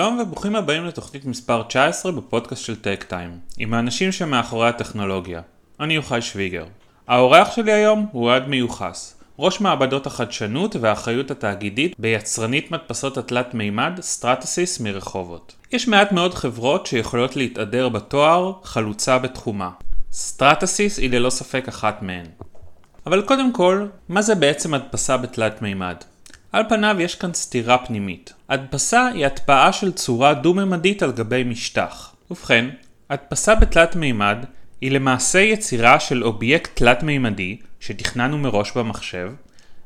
שלום וברוכים הבאים לתוכנית מספר 19 בפודקאסט של טק טיים, עם האנשים שמאחורי הטכנולוגיה. אני יוחאי שוויגר. האורח שלי היום הוא אוהד מיוחס, ראש מעבדות החדשנות והאחריות התאגידית ביצרנית מדפסות התלת מימד סטרטסיס מרחובות. יש מעט מאוד חברות שיכולות להתהדר בתואר חלוצה בתחומה. סטרטסיס היא ללא ספק אחת מהן. אבל קודם כל, מה זה בעצם הדפסה בתלת מימד? על פניו יש כאן סתירה פנימית. הדפסה היא הטבעה של צורה דו-ממדית על גבי משטח. ובכן, הדפסה בתלת מימד היא למעשה יצירה של אובייקט תלת-מימדי שתכננו מראש במחשב,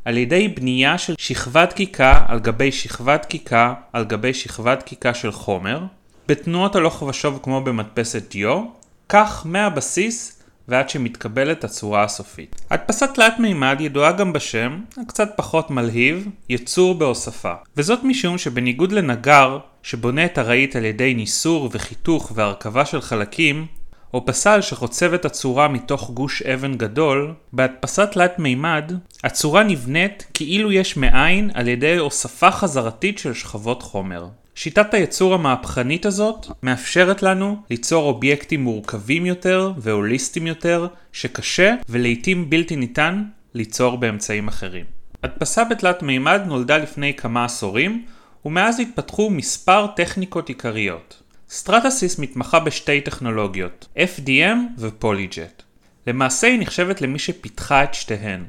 על ידי בנייה של שכבת דקיקה על גבי שכבת דקיקה על גבי שכבת דקיקה של חומר, בתנועות הלוך ושוב כמו במדפסת דיו, כך מהבסיס ועד שמתקבלת הצורה הסופית. הדפסת תלת מימד ידועה גם בשם, הקצת פחות מלהיב, יצור בהוספה. וזאת משום שבניגוד לנגר, שבונה את הרהיט על ידי ניסור וחיתוך והרכבה של חלקים, או פסל שחוצב את הצורה מתוך גוש אבן גדול, בהדפסת תלת מימד, הצורה נבנית כאילו יש מאין על ידי הוספה חזרתית של שכבות חומר. שיטת הייצור המהפכנית הזאת מאפשרת לנו ליצור אובייקטים מורכבים יותר והוליסטיים יותר, שקשה ולעיתים בלתי ניתן ליצור באמצעים אחרים. הדפסה בתלת מימד נולדה לפני כמה עשורים, ומאז התפתחו מספר טכניקות עיקריות. סטרטסיס מתמחה בשתי טכנולוגיות, FDM ו PolyJet. למעשה היא נחשבת למי שפיתחה את שתיהן.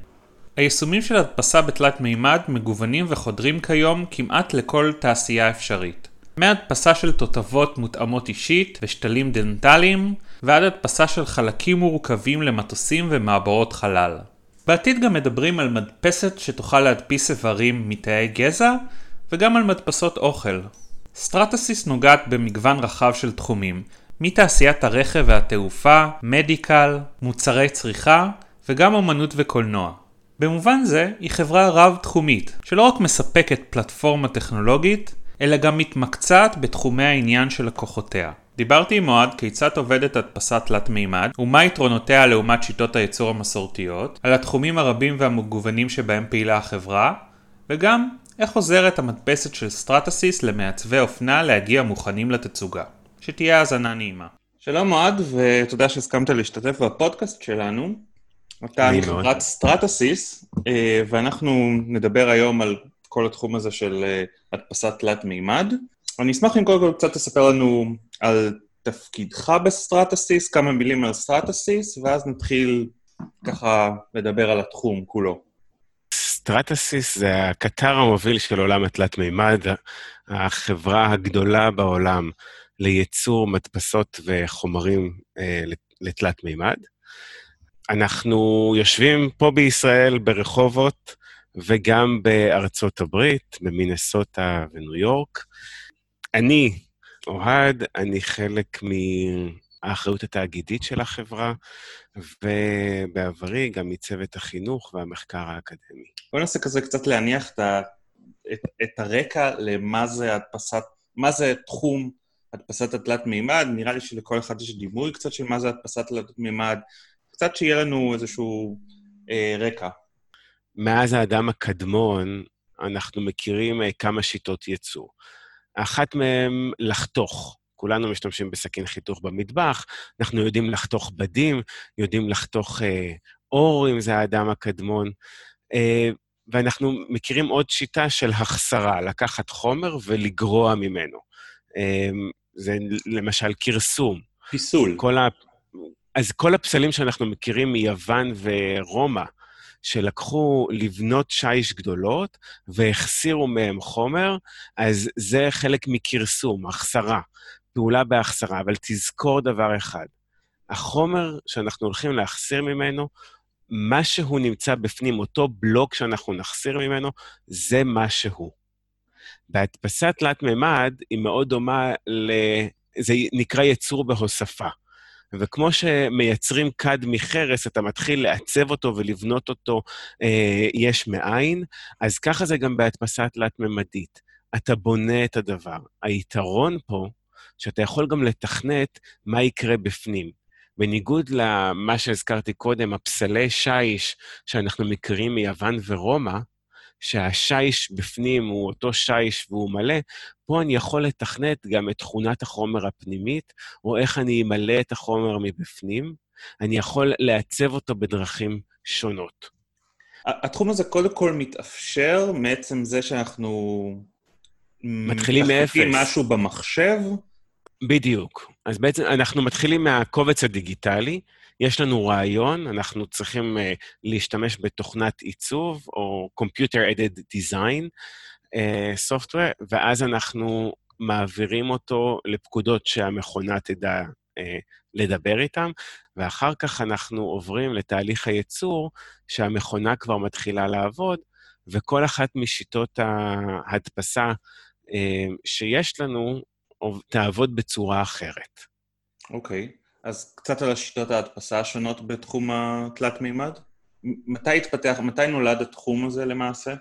היישומים של הדפסה בתלת מימד מגוונים וחודרים כיום כמעט לכל תעשייה אפשרית. מהדפסה של תותבות מותאמות אישית ושתלים דנטליים, ועד הדפסה של חלקים מורכבים למטוסים ומעבורות חלל. בעתיד גם מדברים על מדפסת שתוכל להדפיס איברים מתאי גזע, וגם על מדפסות אוכל. סטרטסיס נוגעת במגוון רחב של תחומים, מתעשיית הרכב והתעופה, medical, מוצרי צריכה, וגם אמנות וקולנוע. במובן זה, היא חברה רב-תחומית, שלא רק מספקת פלטפורמה טכנולוגית, אלא גם מתמקצעת בתחומי העניין של לקוחותיה. דיברתי עם אוהד כיצד עובדת הדפסה תלת מימד ומה יתרונותיה לעומת שיטות הייצור המסורתיות, על התחומים הרבים והמגוונים שבהם פעילה החברה, וגם איך עוזרת המדפסת של סטרטסיס למעצבי אופנה להגיע מוכנים לתצוגה. שתהיה האזנה נעימה. שלום אוהד, ותודה שהסכמת להשתתף בפודקאסט שלנו. אתה מחברת סטרטסיס, אה, ואנחנו נדבר היום על כל התחום הזה של אה, הדפסת תלת מימד. אני אשמח אם קודם כל קצת תספר לנו על תפקידך בסטרטסיס, כמה מילים על סטרטסיס, ואז נתחיל ככה לדבר על התחום כולו. סטרטסיס זה הקטר המוביל של עולם התלת מימד, החברה הגדולה בעולם לייצור מדפסות וחומרים אה, לתלת מימד. אנחנו יושבים פה בישראל ברחובות וגם בארצות הברית, במינסוטה וניו יורק. אני אוהד, אני חלק מהאחריות התאגידית של החברה, ובעברי גם מצוות החינוך והמחקר האקדמי. בוא ננסה כזה קצת להניח את, את, את הרקע למה זה הדפסת, מה זה תחום הדפסת התלת מימד. נראה לי שלכל אחד יש דימוי קצת של מה זה הדפסת תלת מימד. קצת שיהיה לנו איזשהו אה, רקע. מאז האדם הקדמון, אנחנו מכירים אה, כמה שיטות ייצור. אחת מהן, לחתוך. כולנו משתמשים בסכין חיתוך במטבח, אנחנו יודעים לחתוך בדים, יודעים לחתוך אה, אור, אם זה האדם הקדמון. אה, ואנחנו מכירים עוד שיטה של החסרה, לקחת חומר ולגרוע ממנו. אה, זה למשל כרסום. פיסול. כל ה... אז כל הפסלים שאנחנו מכירים מיוון ורומא, שלקחו לבנות שיש גדולות והחסירו מהם חומר, אז זה חלק מכרסום, החסרה, פעולה בהחסרה. אבל תזכור דבר אחד, החומר שאנחנו הולכים להחסיר ממנו, מה שהוא נמצא בפנים, אותו בלוק שאנחנו נחסיר ממנו, זה מה שהוא. בהדפסת תלת-ממד היא מאוד דומה ל... זה נקרא יצור בהוספה. וכמו שמייצרים כד מחרס, אתה מתחיל לעצב אותו ולבנות אותו אה, יש מאין, אז ככה זה גם בהדפסה תלת-ממדית. אתה בונה את הדבר. היתרון פה, שאתה יכול גם לתכנת מה יקרה בפנים. בניגוד למה שהזכרתי קודם, הפסלי שיש שאנחנו מכירים מיוון ורומא, שהשיש בפנים הוא אותו שיש והוא מלא, פה אני יכול לתכנת גם את תכונת החומר הפנימית, או איך אני אמלא את החומר מבפנים. אני יכול לעצב אותו בדרכים שונות. התחום הזה קודם כל מתאפשר מעצם זה שאנחנו... מתחילים מאפס. משהו במחשב? בדיוק. אז בעצם אנחנו מתחילים מהקובץ הדיגיטלי, יש לנו רעיון, אנחנו צריכים uh, להשתמש בתוכנת עיצוב, או Computer Aided Design uh, Software, ואז אנחנו מעבירים אותו לפקודות שהמכונה תדע uh, לדבר איתם, ואחר כך אנחנו עוברים לתהליך הייצור, שהמכונה כבר מתחילה לעבוד, וכל אחת משיטות ההדפסה uh, שיש לנו תעבוד בצורה אחרת. אוקיי. Okay. אז קצת על השיטות ההדפסה השונות בתחום התלת-מימד. מתי התפתח, מתי נולד התחום הזה למעשה?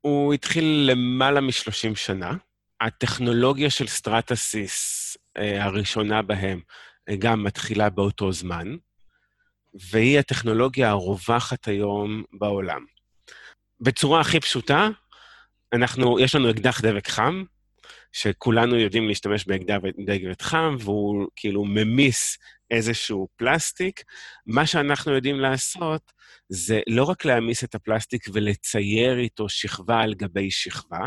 הוא התחיל למעלה מ-30 שנה. הטכנולוגיה של סטרטסיס, אה, הראשונה בהם, אה, גם מתחילה באותו זמן, והיא הטכנולוגיה הרווחת היום בעולם. בצורה הכי פשוטה, אנחנו, יש לנו אקדח דבק חם, שכולנו יודעים להשתמש באקדח חם, והוא כאילו ממיס איזשהו פלסטיק. מה שאנחנו יודעים לעשות זה לא רק להמיס את הפלסטיק ולצייר איתו שכבה על גבי שכבה,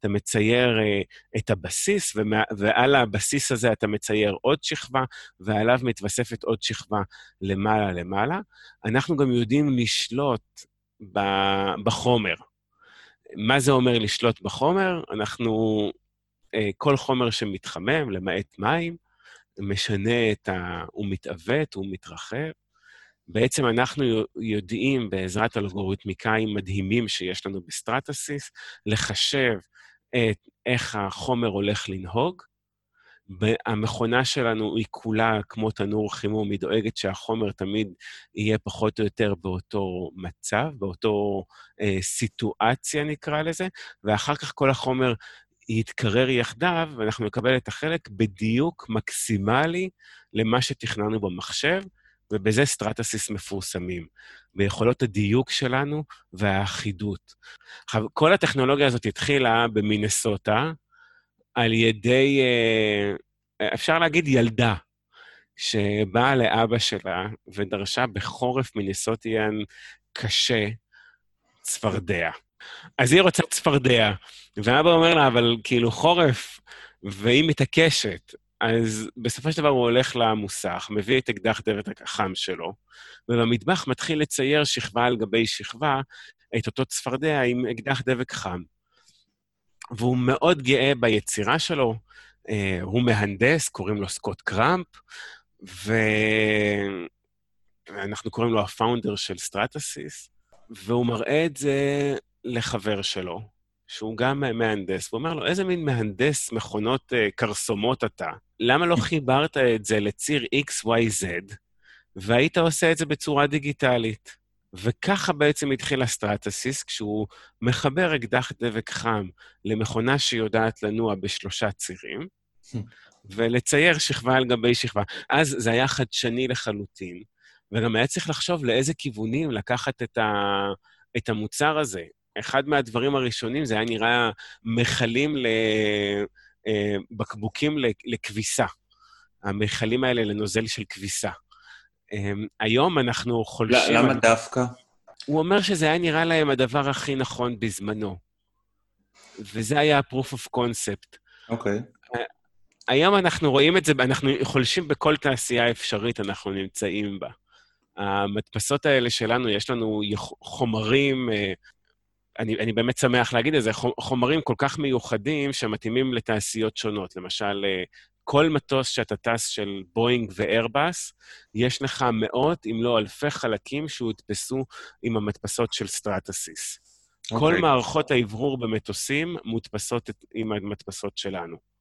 אתה מצייר אה, את הבסיס, ומה, ועל הבסיס הזה אתה מצייר עוד שכבה, ועליו מתווספת עוד שכבה למעלה-למעלה. אנחנו גם יודעים לשלוט בחומר. מה זה אומר לשלוט בחומר? אנחנו אה, כל חומר שמתחמם, למעט מים, משנה את ה... הוא מתעוות, הוא מתרחב. בעצם אנחנו יודעים, בעזרת אלגוריתמיקאים מדהימים שיש לנו בסטרטסיס, לחשב את איך החומר הולך לנהוג. המכונה שלנו היא כולה כמו תנור חימום, היא דואגת שהחומר תמיד יהיה פחות או יותר באותו מצב, באותו אה, סיטואציה נקרא לזה, ואחר כך כל החומר יתקרר יחדיו, ואנחנו נקבל את החלק בדיוק מקסימלי למה שתכננו במחשב, ובזה סטרטסיס מפורסמים, ביכולות הדיוק שלנו והאחידות. עכשיו, כל הטכנולוגיה הזאת התחילה במינסוטה על ידי, אה, אפשר להגיד ילדה, שבאה לאבא שלה ודרשה בחורף מינסוטיאן קשה צפרדע. אז היא רוצה צפרדע, ואבא אומר לה, אבל כאילו חורף, והיא מתעקשת. אז בסופו של דבר הוא הולך למוסך, מביא את אקדח דבק החם שלו, ובמטבח מתחיל לצייר שכבה על גבי שכבה את אותו צפרדע עם אקדח דבק חם. והוא מאוד גאה ביצירה שלו, אה, הוא מהנדס, קוראים לו סקוט קראמפ, ואנחנו קוראים לו ה founder של סטרטסיס, והוא מראה את זה לחבר שלו, שהוא גם מהנדס, והוא אומר לו, איזה מין מהנדס מכונות אה, קרסומות אתה? למה לא חיברת את זה לציר XYZ, והיית עושה את זה בצורה דיגיטלית? וככה בעצם התחיל הסטרטסיס, כשהוא מחבר אקדח דבק חם למכונה שיודעת לנוע בשלושה צירים, ולצייר שכבה על גבי שכבה. אז זה היה חדשני לחלוטין, וגם היה צריך לחשוב לאיזה כיוונים לקחת את, ה... את המוצר הזה. אחד מהדברים הראשונים זה היה נראה מכלים ל... אה, לכביסה. המכלים האלה לנוזל של כביסה. אמ, היום אנחנו חולשים... למה דווקא? הוא אומר שזה היה נראה להם הדבר הכי נכון בזמנו. וזה היה ה-proof of concept. אוקיי. Okay. היום אנחנו רואים את זה, אנחנו חולשים בכל תעשייה אפשרית, אנחנו נמצאים בה. המדפסות האלה שלנו, יש לנו חומרים אה, אני, אני באמת שמח להגיד את זה, חומרים כל כך מיוחדים שמתאימים לתעשיות שונות. למשל, אה, כל מטוס שאתה טס של בואינג ואיירבאס, יש לך מאות, אם לא אלפי חלקים שהודפסו עם המדפסות של סטרטסיס. Okay. כל אוקיי. מערכות האוורור במטוסים מודפסות עם המדפסות שלנו.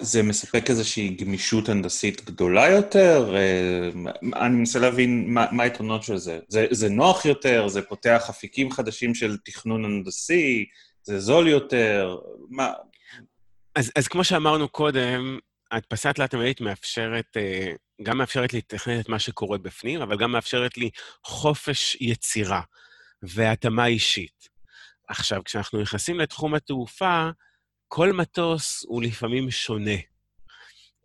זה מספק איזושהי גמישות הנדסית גדולה יותר? אה, אני מנסה להבין מה, מה היתרונות של זה. זה. זה נוח יותר? זה פותח אפיקים חדשים של תכנון הנדסי? זה זול יותר? מה... אז, אז כמו שאמרנו קודם, ההדפסה תלת-ממדית מאפשרת, אה, גם מאפשרת לי לתכנן את מה שקורה בפנים, אבל גם מאפשרת לי חופש יצירה והתאמה אישית. עכשיו, כשאנחנו נכנסים לתחום התעופה, כל מטוס הוא לפעמים שונה.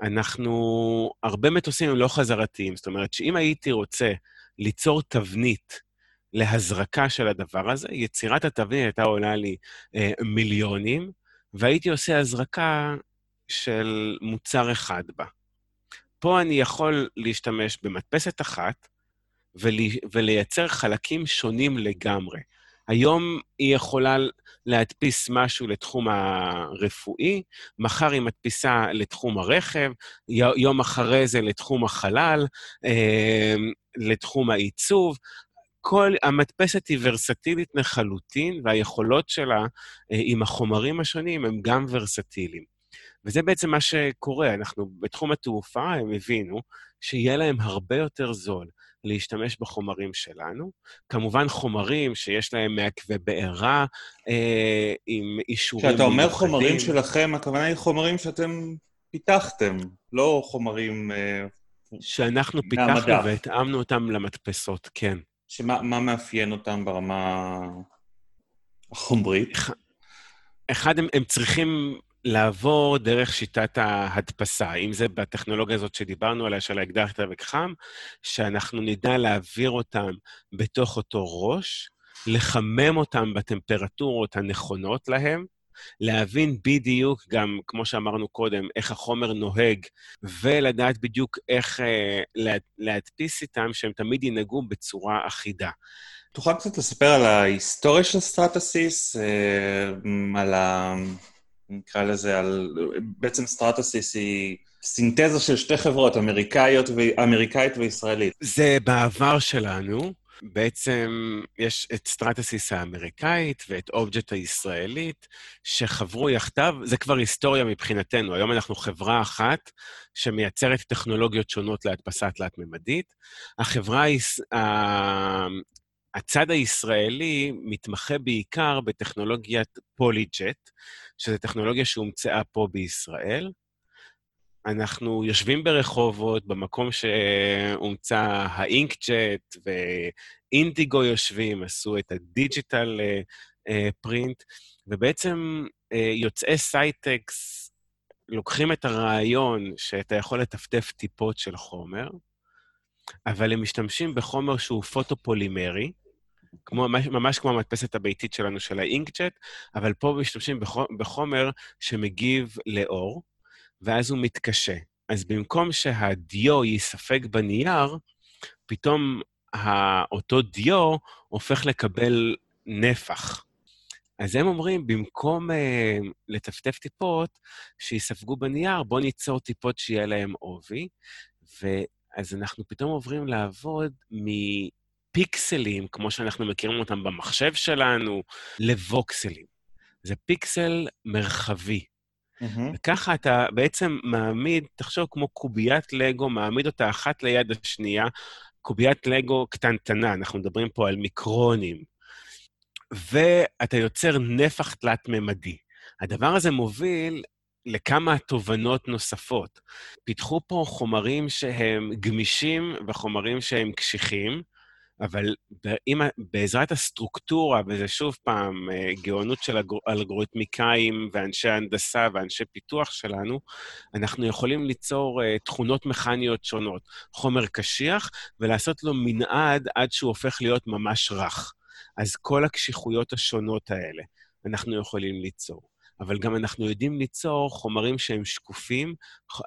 אנחנו, הרבה מטוסים הם לא חזרתיים, זאת אומרת שאם הייתי רוצה ליצור תבנית להזרקה של הדבר הזה, יצירת התבנית הייתה עולה לי אה, מיליונים, והייתי עושה הזרקה של מוצר אחד בה. פה אני יכול להשתמש במדפסת אחת ולי, ולייצר חלקים שונים לגמרי. היום היא יכולה להדפיס משהו לתחום הרפואי, מחר היא מדפיסה לתחום הרכב, יום אחרי זה לתחום החלל, אה, לתחום העיצוב. כל, המדפסת היא ורסטילית לחלוטין, והיכולות שלה אה, עם החומרים השונים הם גם ורסטיליים. וזה בעצם מה שקורה. אנחנו, בתחום התעופה, הם הבינו שיהיה להם הרבה יותר זול להשתמש בחומרים שלנו. כמובן, חומרים שיש להם מעכבי בעירה, אה, עם אישורים מיוחדים. כשאתה אומר חומרים שלכם, הכוונה היא חומרים שאתם פיתחתם, לא חומרים... אה, שאנחנו פיתחנו והתאמנו אותם למדפסות, כן. שמה מאפיין אותם ברמה החומרית? אחד, הם, הם צריכים לעבור דרך שיטת ההדפסה, אם זה בטכנולוגיה הזאת שדיברנו עליה, של האקדח וקחם, שאנחנו נדע להעביר אותם בתוך אותו ראש, לחמם אותם בטמפרטורות הנכונות להם, להבין בדיוק גם, כמו שאמרנו קודם, איך החומר נוהג, ולדעת בדיוק איך אה, לה, להדפיס איתם, שהם תמיד ינהגו בצורה אחידה. תוכל קצת לספר על ההיסטוריה של סטרטסיס, אה, על ה... נקרא לזה, על... בעצם סטרטסיס היא סינתזה של שתי חברות, אמריקאיות ו... אמריקאית וישראלית. זה בעבר שלנו. בעצם יש את סטרטסיס האמריקאית ואת אובג'ט הישראלית, שחברו יחדיו, זה כבר היסטוריה מבחינתנו. היום אנחנו חברה אחת שמייצרת טכנולוגיות שונות להדפסה תלת-ממדית. החברה, הצד הישראלי מתמחה בעיקר בטכנולוגיית PolyJet, שזו טכנולוגיה שהומצאה פה בישראל. אנחנו יושבים ברחובות, במקום שהומצא ה inkjet ואינדיגו יושבים, עשו את ה digital print, אה, ובעצם אה, יוצאי סייטקס לוקחים את הרעיון שאתה יכול לטפטף טיפות של חומר, אבל הם משתמשים בחומר שהוא פוטופולימרי, כמו, ממש כמו המדפסת הביתית שלנו של ה inkjet, אבל פה משתמשים בחומר שמגיב לאור, ואז הוא מתקשה. אז במקום שהדיו ייספג בנייר, פתאום אותו דיו הופך לקבל נפח. אז הם אומרים, במקום uh, לטפטף טיפות שיספגו בנייר, בואו ניצור טיפות שיהיה להם עובי. ואז אנחנו פתאום עוברים לעבוד מפיקסלים, כמו שאנחנו מכירים אותם במחשב שלנו, לווקסלים. זה פיקסל מרחבי. Mm-hmm. וככה אתה בעצם מעמיד, תחשוב כמו קוביית לגו, מעמיד אותה אחת ליד השנייה, קוביית לגו קטנטנה, אנחנו מדברים פה על מיקרונים, ואתה יוצר נפח תלת-ממדי. הדבר הזה מוביל לכמה תובנות נוספות. פיתחו פה חומרים שהם גמישים וחומרים שהם קשיחים, אבל אם, בעזרת הסטרוקטורה, וזה שוב פעם אה, גאונות של אלגוריתמיקאים ואנשי הנדסה ואנשי פיתוח שלנו, אנחנו יכולים ליצור uh, תכונות מכניות שונות. חומר קשיח, ולעשות לו מנעד עד שהוא הופך להיות ממש רך. אז כל הקשיחויות השונות האלה אנחנו יכולים ליצור. אבל גם אנחנו יודעים ליצור חומרים שהם שקופים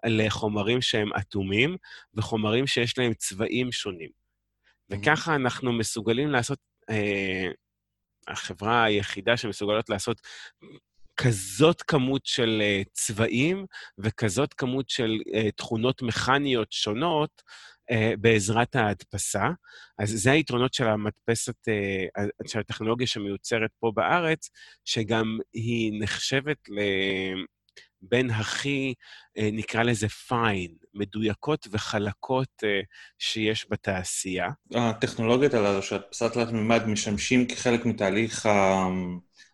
לחומרים שהם אטומים, וחומרים שיש להם צבעים שונים. וככה אנחנו מסוגלים לעשות, אה, החברה היחידה שמסוגלות לעשות כזאת כמות של אה, צבעים וכזאת כמות של אה, תכונות מכניות שונות אה, בעזרת ההדפסה. אז זה היתרונות של המדפסת, אה, של הטכנולוגיה שמיוצרת פה בארץ, שגם היא נחשבת ל... בין הכי, אה, נקרא לזה פיין, מדויקות וחלקות אה, שיש בתעשייה. הטכנולוגיות הללו של הדפסת תלת מימד משמשים כחלק מתהליך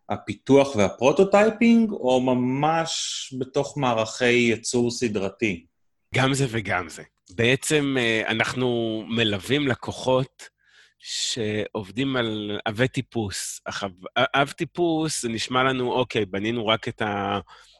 הפיתוח וה prototyping, או ממש בתוך מערכי ייצור סדרתי? גם זה וגם זה. בעצם אה, אנחנו מלווים לקוחות שעובדים על אבי טיפוס. אב טיפוס, זה נשמע לנו, אוקיי, בנינו רק את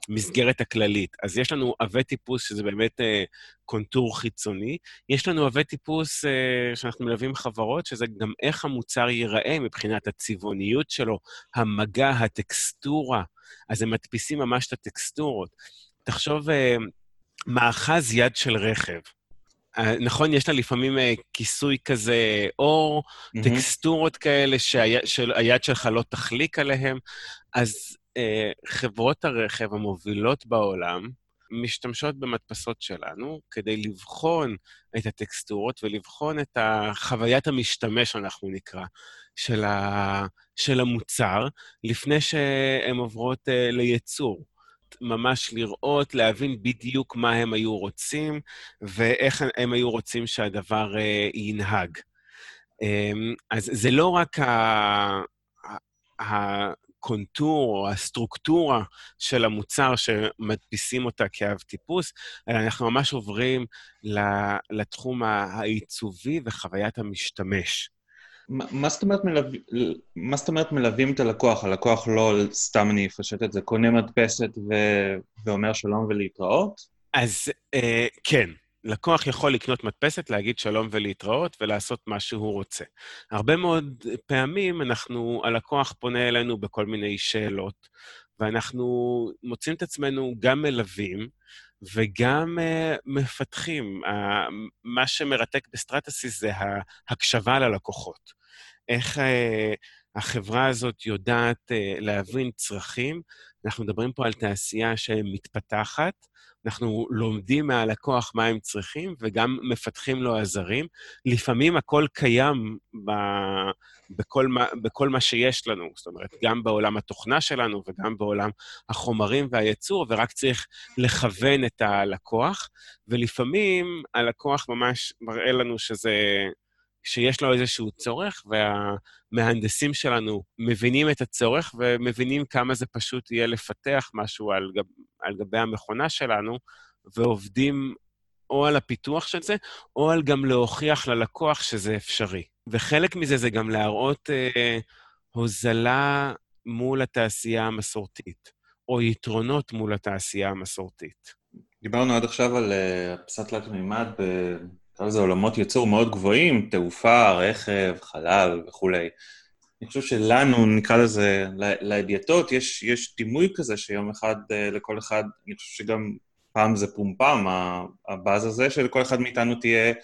המסגרת הכללית. אז יש לנו אבי טיפוס, שזה באמת אה, קונטור חיצוני. יש לנו אבי טיפוס אה, שאנחנו מלווים חברות, שזה גם איך המוצר ייראה מבחינת הצבעוניות שלו, המגע, הטקסטורה. אז הם מדפיסים ממש את הטקסטורות. תחשוב, אה, מאחז יד של רכב. אה, נכון, יש לה לפעמים אה, כיסוי כזה, אור, mm-hmm. טקסטורות כאלה שהיד שלך לא תחליק עליהם. אז אה, חברות הרכב המובילות בעולם משתמשות במדפסות שלנו כדי לבחון את הטקסטורות ולבחון את חוויית המשתמש, אנחנו נקרא, של, ה, של המוצר, לפני שהן עוברות אה, לייצור. ממש לראות, להבין בדיוק מה הם היו רוצים ואיך הם היו רוצים שהדבר uh, ינהג. Um, אז זה לא רק ה... הקונטור או הסטרוקטורה של המוצר שמדפיסים אותה כאב טיפוס, אלא אנחנו ממש עוברים לתחום העיצובי וחוויית המשתמש. מה זאת, אומרת מלו... מה זאת אומרת מלווים את הלקוח? הלקוח לא, סתם אני אפשט את זה, קונה מדפסת ו... ואומר שלום ולהתראות? אז אה, כן, לקוח יכול לקנות מדפסת, להגיד שלום ולהתראות ולעשות מה שהוא רוצה. הרבה מאוד פעמים אנחנו, הלקוח פונה אלינו בכל מיני שאלות, ואנחנו מוצאים את עצמנו גם מלווים וגם אה, מפתחים. אה, מה שמרתק בסטרטסיס זה ההקשבה ללקוחות. איך אה, החברה הזאת יודעת אה, להבין צרכים. אנחנו מדברים פה על תעשייה שמתפתחת, אנחנו לומדים מהלקוח מה הם צריכים וגם מפתחים לו עזרים. לפעמים הכל קיים ב... בכל, מה, בכל מה שיש לנו, זאת אומרת, גם בעולם התוכנה שלנו וגם בעולם החומרים והייצור, ורק צריך לכוון את הלקוח, ולפעמים הלקוח ממש מראה לנו שזה... שיש לו איזשהו צורך, והמהנדסים שלנו מבינים את הצורך ומבינים כמה זה פשוט יהיה לפתח משהו על, גב, על גבי המכונה שלנו, ועובדים או על הפיתוח של זה, או על גם להוכיח ללקוח שזה אפשרי. וחלק מזה זה גם להראות אה, הוזלה מול התעשייה המסורתית, או יתרונות מול התעשייה המסורתית. דיברנו עד עכשיו על הדפסת אה, תלת מימד נקרא לזה עולמות ייצור מאוד גבוהים, תעופה, רכב, חלל וכולי. אני חושב שלנו, נקרא לזה, לאדיאטות, יש, יש דימוי כזה שיום אחד אה, לכל אחד, אני חושב שגם פעם זה פומפם, הבאז הזה, שלכל אחד מאיתנו תהיה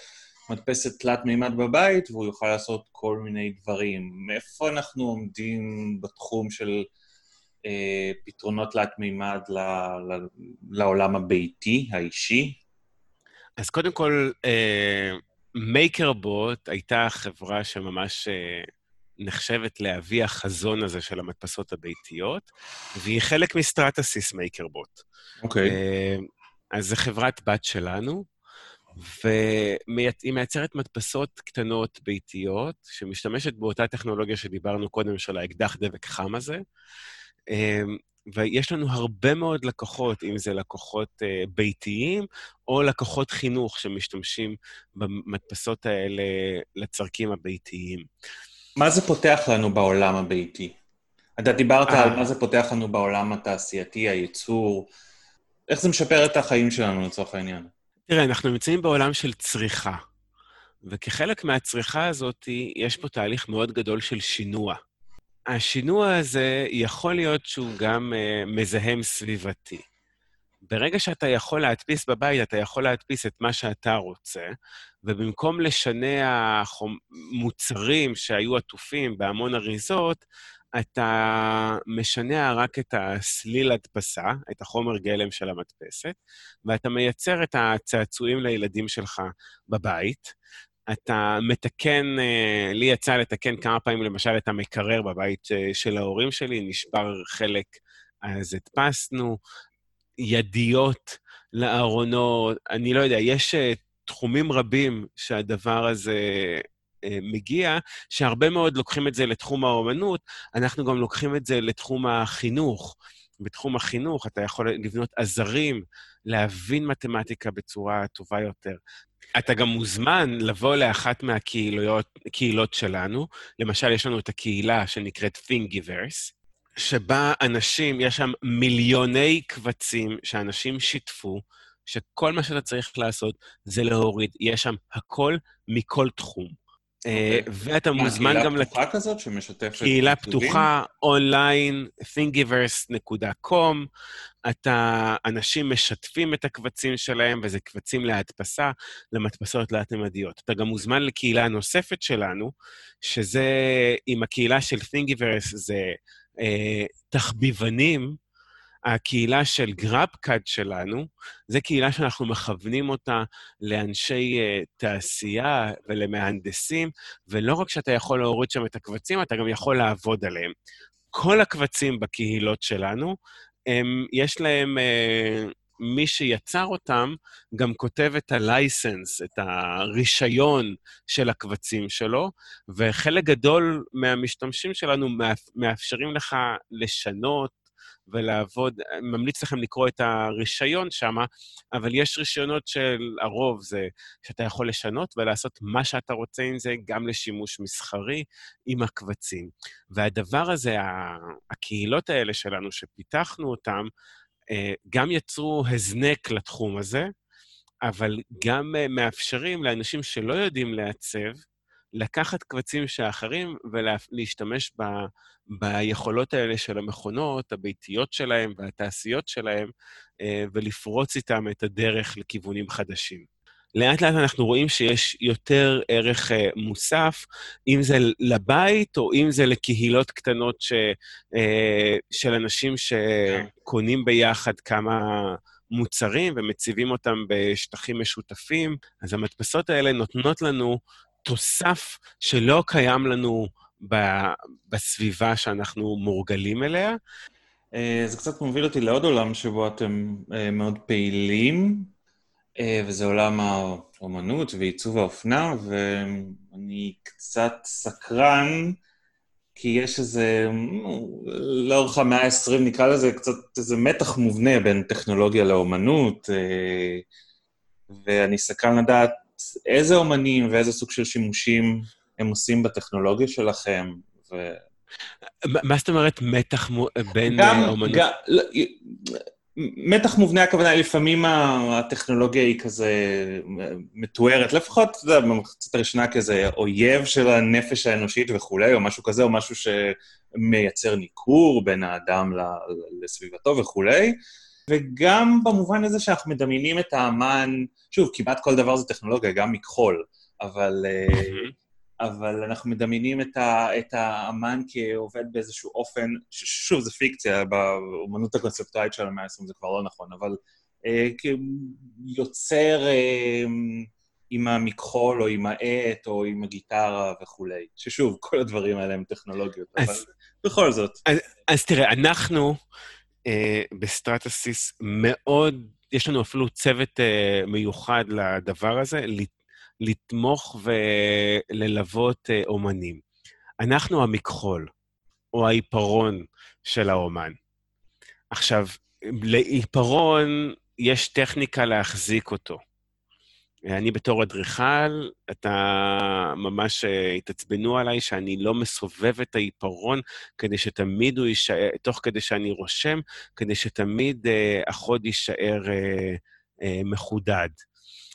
מדפסת תלת מימד בבית, והוא יוכל לעשות כל מיני דברים. מאיפה אנחנו עומדים בתחום של אה, פתרונות תלת מימד ל, ל, לעולם הביתי, האישי? אז קודם כל, מייקרבוט uh, הייתה חברה שממש uh, נחשבת לאבי החזון הזה של המדפסות הביתיות, והיא חלק מסטרטסיס מייקרבוט. אוקיי. Okay. Uh, אז זו חברת בת שלנו, והיא מייצרת מדפסות קטנות ביתיות, שמשתמשת באותה טכנולוגיה שדיברנו קודם, של האקדח דבק חם הזה. ויש לנו הרבה מאוד לקוחות, אם זה לקוחות uh, ביתיים או לקוחות חינוך שמשתמשים במדפסות האלה לצרכים הביתיים. מה זה פותח לנו בעולם הביתי? אתה דיברת על אה. מה זה פותח לנו בעולם התעשייתי, הייצור. איך זה משפר את החיים שלנו לצורך העניין? תראה, אנחנו נמצאים בעולם של צריכה, וכחלק מהצריכה הזאת, יש פה תהליך מאוד גדול של שינוע. השינוע הזה יכול להיות שהוא גם uh, מזהם סביבתי. ברגע שאתה יכול להדפיס בבית, אתה יכול להדפיס את מה שאתה רוצה, ובמקום לשנע מוצרים שהיו עטופים בהמון אריזות, אתה משנע רק את הסליל הדפסה, את החומר גלם של המדפסת, ואתה מייצר את הצעצועים לילדים שלך בבית, אתה מתקן, אה, לי יצא לתקן כמה פעמים, למשל, את המקרר בבית אה, של ההורים שלי, נשבר חלק, אז הדפסנו, ידיות לארונות, אני לא יודע, יש אה, תחומים רבים שהדבר הזה מגיע, שהרבה מאוד לוקחים את זה לתחום האומנות, אנחנו גם לוקחים את זה לתחום החינוך. בתחום החינוך, אתה יכול לבנות עזרים, להבין מתמטיקה בצורה טובה יותר. אתה גם מוזמן לבוא לאחת מהקהילות שלנו. למשל, יש לנו את הקהילה שנקראת Thingiverse, שבה אנשים, יש שם מיליוני קבצים שאנשים שיתפו, שכל מה שאתה צריך לעשות זה להוריד. יש שם הכל מכל תחום. Okay. אה, אוקיי. ואתה מוזמן גם... קהילה פתוחה כזאת שמשתפת... קהילה פתוחה, אונליין, thingiverse.com. אתה, אנשים משתפים את הקבצים שלהם, וזה קבצים להדפסה, למדפסות תלת-ממדיות. אתה גם מוזמן לקהילה נוספת שלנו, שזה, עם הקהילה של thingiverse, זה אה, תחביבנים, הקהילה של גרפקאד שלנו, זו קהילה שאנחנו מכוונים אותה לאנשי uh, תעשייה ולמהנדסים, ולא רק שאתה יכול להוריד שם את הקבצים, אתה גם יכול לעבוד עליהם. כל הקבצים בקהילות שלנו, הם, יש להם, uh, מי שיצר אותם גם כותב את ה-license, את הרישיון של הקבצים שלו, וחלק גדול מהמשתמשים שלנו מאפשרים לך לשנות, ולעבוד, אני ממליץ לכם לקרוא את הרישיון שם, אבל יש רישיונות של הרוב, זה שאתה יכול לשנות ולעשות מה שאתה רוצה עם זה, גם לשימוש מסחרי עם הקבצים. והדבר הזה, הקהילות האלה שלנו, שפיתחנו אותם, אה, גם יצרו הזנק לתחום הזה, אבל גם אה, מאפשרים לאנשים שלא יודעים לעצב, לקחת קבצים שאחרים ולהשתמש ב, ביכולות האלה של המכונות, הביתיות שלהם והתעשיות שלהם, אה, ולפרוץ איתם את הדרך לכיוונים חדשים. לאט לאט אנחנו רואים שיש יותר ערך אה, מוסף, אם זה לבית או אם זה לקהילות קטנות ש, אה, של אנשים שקונים ביחד כמה מוצרים ומציבים אותם בשטחים משותפים. אז המדפסות האלה נותנות לנו תוסף שלא קיים לנו בסביבה שאנחנו מורגלים אליה. אה, זה קצת מוביל אותי לעוד עולם שבו אתם אה, מאוד פעילים, אה, וזה עולם האומנות ועיצוב האופנה, ואני קצת סקרן, כי יש איזה, לאורך המאה ה-20 נקרא לזה קצת איזה מתח מובנה בין טכנולוגיה לאומנות, ואני סקרן לדעת איזה אומנים ואיזה סוג של שימושים הם עושים בטכנולוגיה שלכם. ו... מה זאת אומרת מתח בין גם, אומנות? גם, לא, מתח מובנה, הכוונה, לפעמים הטכנולוגיה היא כזה מתוארת, לפחות, אתה יודע, במחצית הראשונה כאיזה אויב של הנפש האנושית וכולי, או משהו כזה, או משהו שמייצר ניכור בין האדם לסביבתו וכולי. וגם במובן הזה שאנחנו מדמיינים את האמן, שוב, כמעט כל דבר זה טכנולוגיה, גם מכחול, אבל, mm-hmm. אבל אנחנו מדמיינים את, ה, את האמן כעובד באיזשהו אופן, שוב, זה פיקציה, באמנות הקונספטואלית של המאה ה-20 זה כבר לא נכון, אבל אה, כיוצר אה, עם המכחול או עם העט או עם הגיטרה וכולי, ששוב, כל הדברים האלה הם טכנולוגיות, אז, אבל בכל זאת. אז, אז תראה, אנחנו... אה, בסטרטוסיס מאוד, יש לנו אפילו צוות אה, מיוחד לדבר הזה, לתמוך וללוות אה, אומנים. אנחנו המכחול, או העיפרון של האומן. עכשיו, לעיפרון יש טכניקה להחזיק אותו. אני בתור אדריכל, אתה ממש אה, התעצבנו עליי שאני לא מסובב את העיפרון כדי שתמיד הוא יישאר, תוך כדי שאני רושם, כדי שתמיד uh, החוד יישאר uh, uh, מחודד.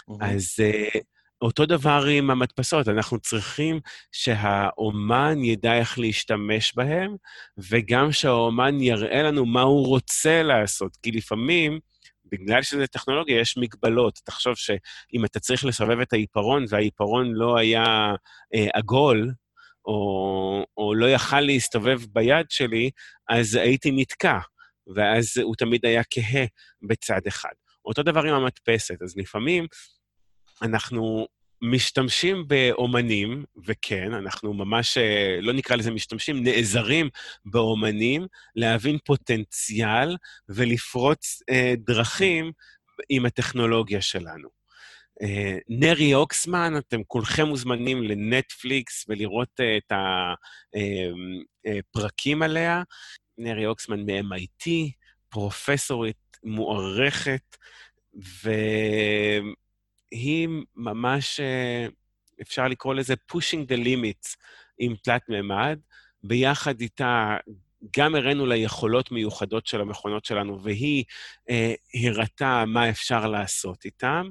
Mm-hmm. אז uh, אותו דבר עם המדפסות, אנחנו צריכים שהאומן ידע איך להשתמש בהם, וגם שהאומן יראה לנו מה הוא רוצה לעשות, כי לפעמים... בגלל שזה טכנולוגיה, יש מגבלות. תחשוב שאם אתה צריך לסובב את העיפרון, והעיפרון לא היה אה, עגול, או, או לא יכל להסתובב ביד שלי, אז הייתי נתקע, ואז הוא תמיד היה כהה בצד אחד. אותו דבר עם המדפסת, אז לפעמים אנחנו משתמשים באומנים, וכן, אנחנו ממש, אה, לא נקרא לזה משתמשים, נעזרים באומנים להבין פוטנציאל ולפרוץ אה, דרכים עם הטכנולוגיה שלנו. אה, נרי אוקסמן, אתם כולכם מוזמנים לנטפליקס ולראות אה, את הפרקים אה, אה, עליה. נרי אוקסמן מ-MIT, פרופסורית מוערכת, והיא ממש, אה, אפשר לקרוא לזה pushing the limits עם תלת-ממד. ביחד איתה גם הראינו לה יכולות מיוחדות של המכונות שלנו, והיא אה, הראתה מה אפשר לעשות איתן,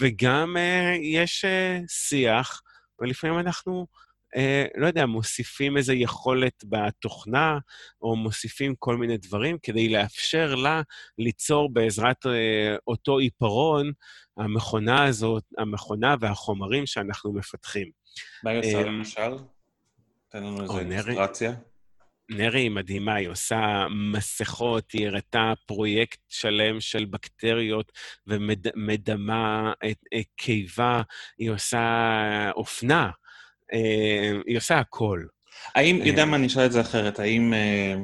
וגם אה, יש אה, שיח, ולפעמים אנחנו, אה, לא יודע, מוסיפים איזו יכולת בתוכנה, או מוסיפים כל מיני דברים כדי לאפשר לה ליצור בעזרת אה, אותו עיפרון, המכונה הזאת, המכונה והחומרים שאנחנו מפתחים. מה היא עושה למשל? תן לנו איזו אילוסטרציה. נרי היא מדהימה, היא עושה מסכות, היא הראתה פרויקט שלם של בקטריות ומדמה את, את קיבה, היא עושה אופנה, אה, היא עושה הכל. האם, יודע מה, אני אשאל את זה אחרת, האם, אה,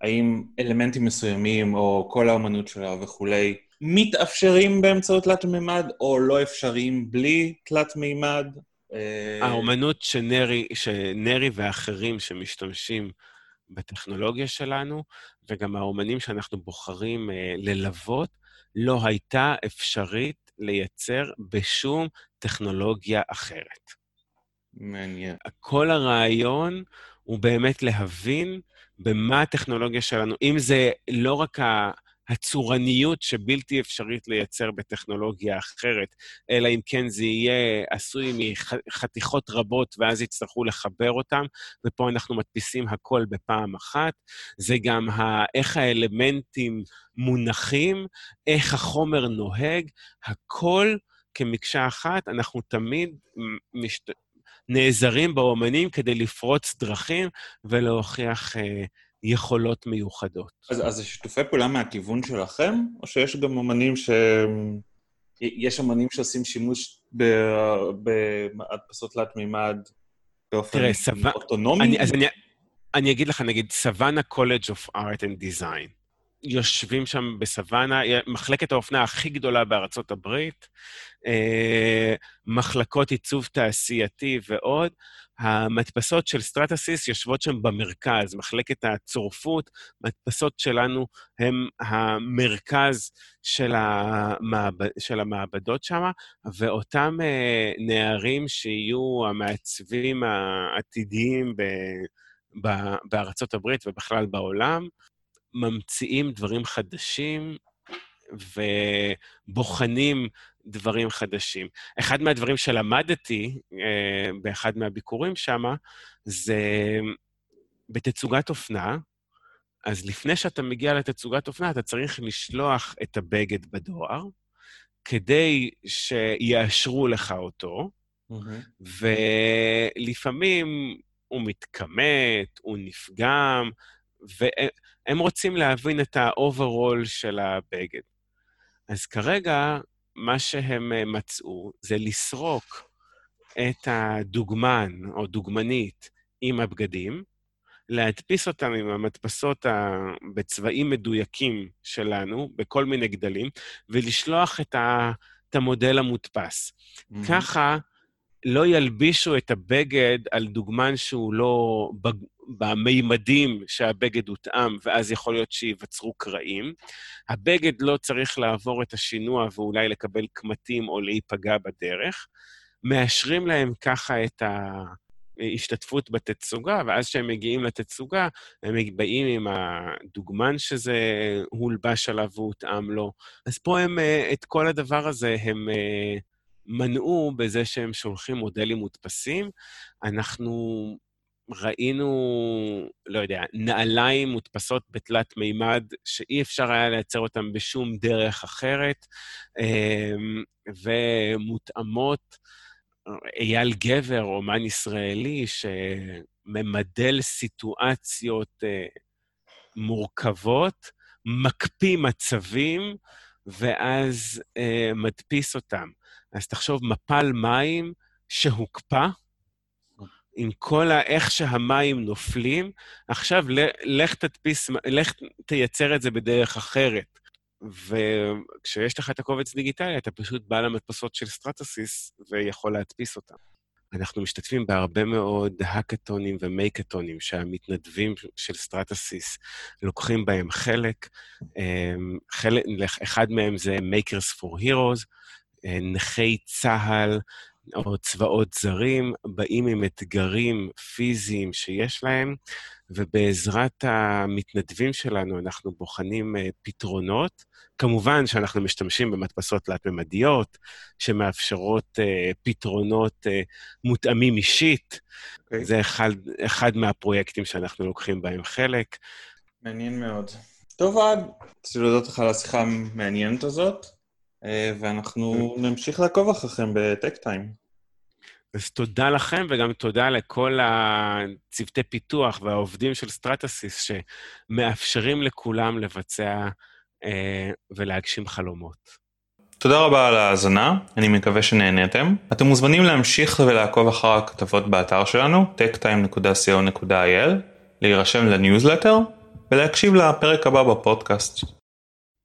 האם אלמנטים מסוימים, או כל האומנות שלה וכולי, מתאפשרים באמצעות תלת-מימד, או לא אפשריים בלי תלת-מימד? אה, האומנות שנרי, שנרי ואחרים שמשתמשים בטכנולוגיה שלנו, וגם האומנים שאנחנו בוחרים אה, ללוות, לא הייתה אפשרית לייצר בשום טכנולוגיה אחרת. מעניין. כל הרעיון הוא באמת להבין במה הטכנולוגיה שלנו, אם זה לא רק ה... הצורניות שבלתי אפשרית לייצר בטכנולוגיה אחרת, אלא אם כן זה יהיה עשוי מחתיכות רבות ואז יצטרכו לחבר אותם, ופה אנחנו מדפיסים הכל בפעם אחת. זה גם ה- איך האלמנטים מונחים, איך החומר נוהג, הכל כמקשה אחת, אנחנו תמיד משת... נעזרים באומנים כדי לפרוץ דרכים ולהוכיח... אה, יכולות מיוחדות. אז, אז זה שיתופי פעולה מהכיוון שלכם, או שיש גם אמנים ש... יש אמנים שעושים שימוש בהדפסות תלת-מימד באופן תראה, סבא... אוטונומי? אני, אז אני, אני אגיד לך, נגיד, Savannah College of Art and Design. יושבים שם בסוואנה, מחלקת האופנה הכי גדולה בארצות הברית, אה, מחלקות עיצוב תעשייתי ועוד. המדפסות של סטרטסיס יושבות שם במרכז, מחלקת הצורפות, מדפסות שלנו הם המרכז של, המעבד, של המעבדות שם, ואותם אה, נערים שיהיו המעצבים העתידיים ב, ב, בארצות הברית ובכלל בעולם, ממציאים דברים חדשים ובוחנים דברים חדשים. אחד מהדברים שלמדתי אה, באחד מהביקורים שם, זה בתצוגת אופנה, אז לפני שאתה מגיע לתצוגת אופנה, אתה צריך לשלוח את הבגד בדואר, כדי שיאשרו לך אותו, mm-hmm. ולפעמים הוא מתכמת, הוא נפגם, והם רוצים להבין את ה-overall של הבגד. אז כרגע מה שהם אה, מצאו זה לסרוק את הדוגמן או דוגמנית עם הבגדים, להדפיס אותם עם המדפסות ה... בצבעים מדויקים שלנו, בכל מיני גדלים, ולשלוח את, ה... את המודל המודפס. Mm-hmm. ככה לא ילבישו את הבגד על דוגמן שהוא לא במימדים שהבגד הותאם, ואז יכול להיות שייווצרו קרעים. הבגד לא צריך לעבור את השינוע ואולי לקבל קמטים או להיפגע בדרך. מאשרים להם ככה את ההשתתפות בתצוגה, ואז כשהם מגיעים לתצוגה, הם באים עם הדוגמן שזה הולבש עליו והותאם לו. אז פה הם, אה, את כל הדבר הזה הם אה, מנעו בזה שהם שולחים מודלים מודפסים. אנחנו ראינו, לא יודע, נעליים מודפסות בתלת מימד, שאי אפשר היה לייצר אותן בשום דרך אחרת, אמ, ומותאמות. אייל גבר, אומן ישראלי, שממדל סיטואציות אה, מורכבות, מקפיא מצבים, ואז אה, מדפיס אותם. אז תחשוב, מפל מים שהוקפא, עם כל ה... איך שהמים נופלים, עכשיו לך תדפיס, לך תייצר את זה בדרך אחרת. וכשיש לך את הקובץ דיגיטלי, אתה פשוט בא למדפסות של סטרטסיס ויכול להדפיס אותם. אנחנו משתתפים בהרבה מאוד האקתונים ומייקתונים שהמתנדבים של סטרטסיס לוקחים בהם חלק. חלק. אחד מהם זה Makers for Heroes, נכי צה"ל או צבאות זרים, באים עם אתגרים פיזיים שיש להם, ובעזרת המתנדבים שלנו אנחנו בוחנים פתרונות. כמובן שאנחנו משתמשים במדפסות תלת-ממדיות, שמאפשרות uh, פתרונות מותאמים אישית. Okay. אוקיי. זה אחד, אחד מהפרויקטים שאנחנו לוקחים בהם חלק. מעניין מאוד. טוב, עד, רציתי להודות לך על השיחה המעניינת הזאת, ואנחנו נמשיך לעקוב אחריכם בטק טיים. אז תודה לכם, וגם תודה לכל הצוותי פיתוח והעובדים של סטרטסיס, שמאפשרים לכולם לבצע אה, ולהגשים חלומות. תודה רבה על ההאזנה, אני מקווה שנהניתם. אתם מוזמנים להמשיך ולעקוב אחר הכתבות באתר שלנו, techtime.co.il, להירשם לניוזלטר ולהקשיב לפרק הבא בפודקאסט.